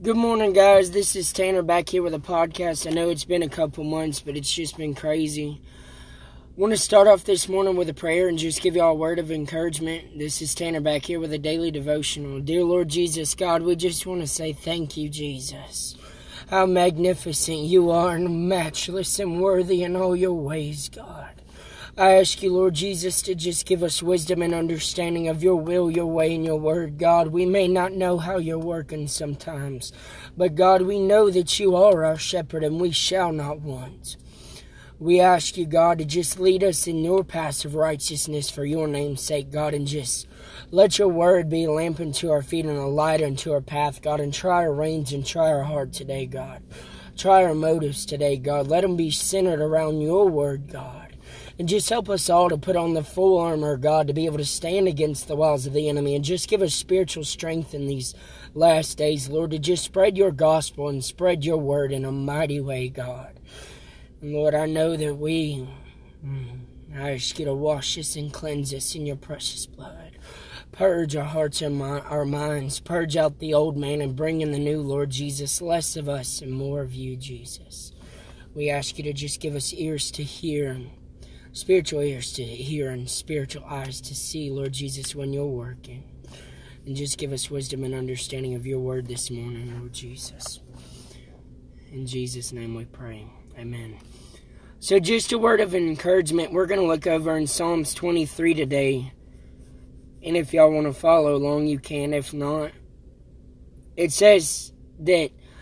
Good morning, guys. This is Tanner back here with a podcast. I know it's been a couple months, but it's just been crazy. want to start off this morning with a prayer and just give y'all a word of encouragement. This is Tanner back here with a daily devotional. Dear Lord Jesus, God, we just want to say thank you, Jesus. How magnificent you are and matchless and worthy in all your ways, God. I ask you, Lord Jesus, to just give us wisdom and understanding of your will, your way, and your word. God, we may not know how you're working sometimes, but God, we know that you are our shepherd and we shall not want. We ask you, God, to just lead us in your path of righteousness for your name's sake, God, and just let your word be a lamp unto our feet and a light unto our path, God, and try our reins and try our heart today, God. Try our motives today, God. Let them be centered around your word, God. And just help us all to put on the full armor of God to be able to stand against the wiles of the enemy and just give us spiritual strength in these last days, Lord, to just spread your gospel and spread your word in a mighty way, God. And Lord, I know that we, mm, I ask you to wash us and cleanse us in your precious blood. Purge our hearts and our minds. Purge out the old man and bring in the new, Lord Jesus. Less of us and more of you, Jesus. We ask you to just give us ears to hear spiritual ears to hear and spiritual eyes to see, Lord Jesus, when you're working. And just give us wisdom and understanding of your word this morning, Lord Jesus. In Jesus' name we pray. Amen. So, just a word of encouragement. We're going to look over in Psalms 23 today. And if y'all want to follow along, you can. If not, it says that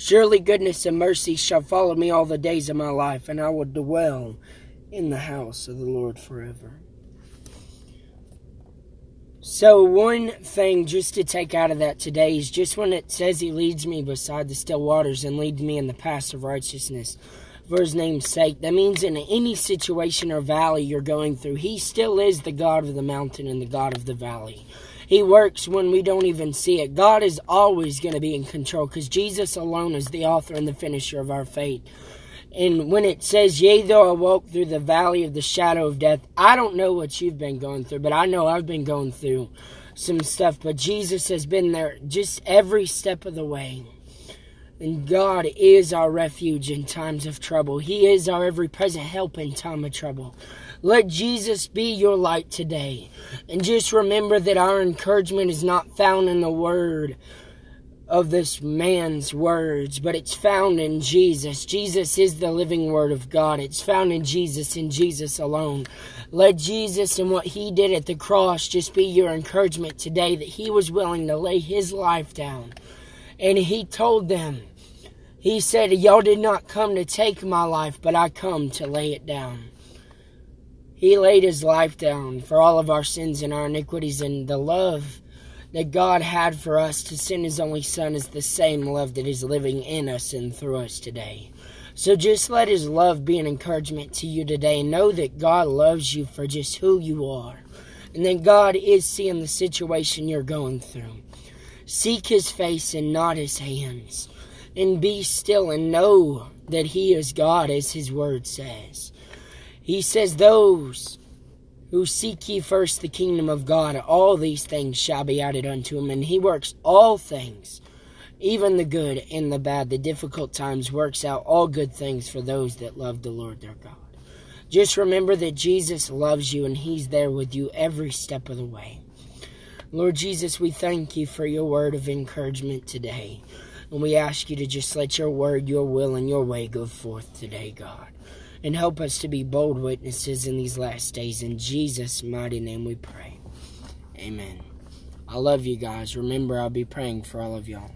Surely goodness and mercy shall follow me all the days of my life, and I will dwell in the house of the Lord forever. So, one thing just to take out of that today is just when it says He leads me beside the still waters and leads me in the paths of righteousness for His name's sake, that means in any situation or valley you're going through, He still is the God of the mountain and the God of the valley. He works when we don't even see it. God is always going to be in control because Jesus alone is the author and the finisher of our faith. And when it says, Yea, though I walk through the valley of the shadow of death, I don't know what you've been going through, but I know I've been going through some stuff. But Jesus has been there just every step of the way. And God is our refuge in times of trouble. He is our ever present help in time of trouble. Let Jesus be your light today. And just remember that our encouragement is not found in the word of this man's words, but it's found in Jesus. Jesus is the living word of God. It's found in Jesus and Jesus alone. Let Jesus and what he did at the cross just be your encouragement today that he was willing to lay his life down. And he told them, he said, Y'all did not come to take my life, but I come to lay it down. He laid his life down for all of our sins and our iniquities, and the love that God had for us to send his only Son is the same love that is living in us and through us today. So just let his love be an encouragement to you today. Know that God loves you for just who you are, and that God is seeing the situation you're going through. Seek his face and not his hands, and be still and know that he is God, as his word says. He says, Those who seek ye first the kingdom of God, all these things shall be added unto him. And he works all things, even the good and the bad, the difficult times, works out all good things for those that love the Lord their God. Just remember that Jesus loves you and he's there with you every step of the way. Lord Jesus, we thank you for your word of encouragement today. And we ask you to just let your word, your will, and your way go forth today, God and help us to be bold witnesses in these last days. In Jesus' mighty name we pray. Amen. I love you guys. Remember, I'll be praying for all of y'all.